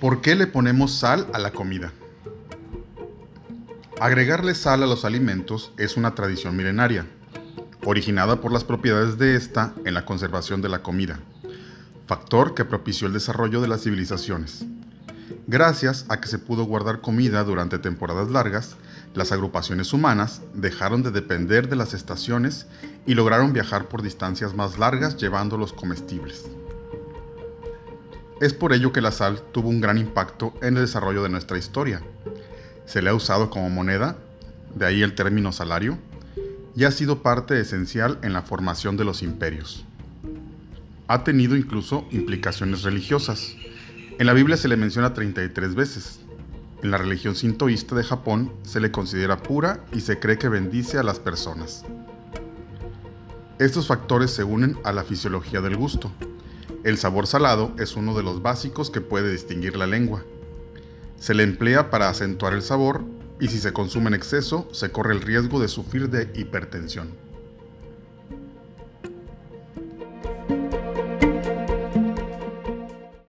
¿Por qué le ponemos sal a la comida? Agregarle sal a los alimentos es una tradición milenaria, originada por las propiedades de esta en la conservación de la comida, factor que propició el desarrollo de las civilizaciones. Gracias a que se pudo guardar comida durante temporadas largas, las agrupaciones humanas dejaron de depender de las estaciones y lograron viajar por distancias más largas llevando los comestibles. Es por ello que la sal tuvo un gran impacto en el desarrollo de nuestra historia. Se le ha usado como moneda, de ahí el término salario, y ha sido parte esencial en la formación de los imperios. Ha tenido incluso implicaciones religiosas. En la Biblia se le menciona 33 veces. En la religión sintoísta de Japón se le considera pura y se cree que bendice a las personas. Estos factores se unen a la fisiología del gusto, el sabor salado es uno de los básicos que puede distinguir la lengua. Se le emplea para acentuar el sabor y si se consume en exceso se corre el riesgo de sufrir de hipertensión.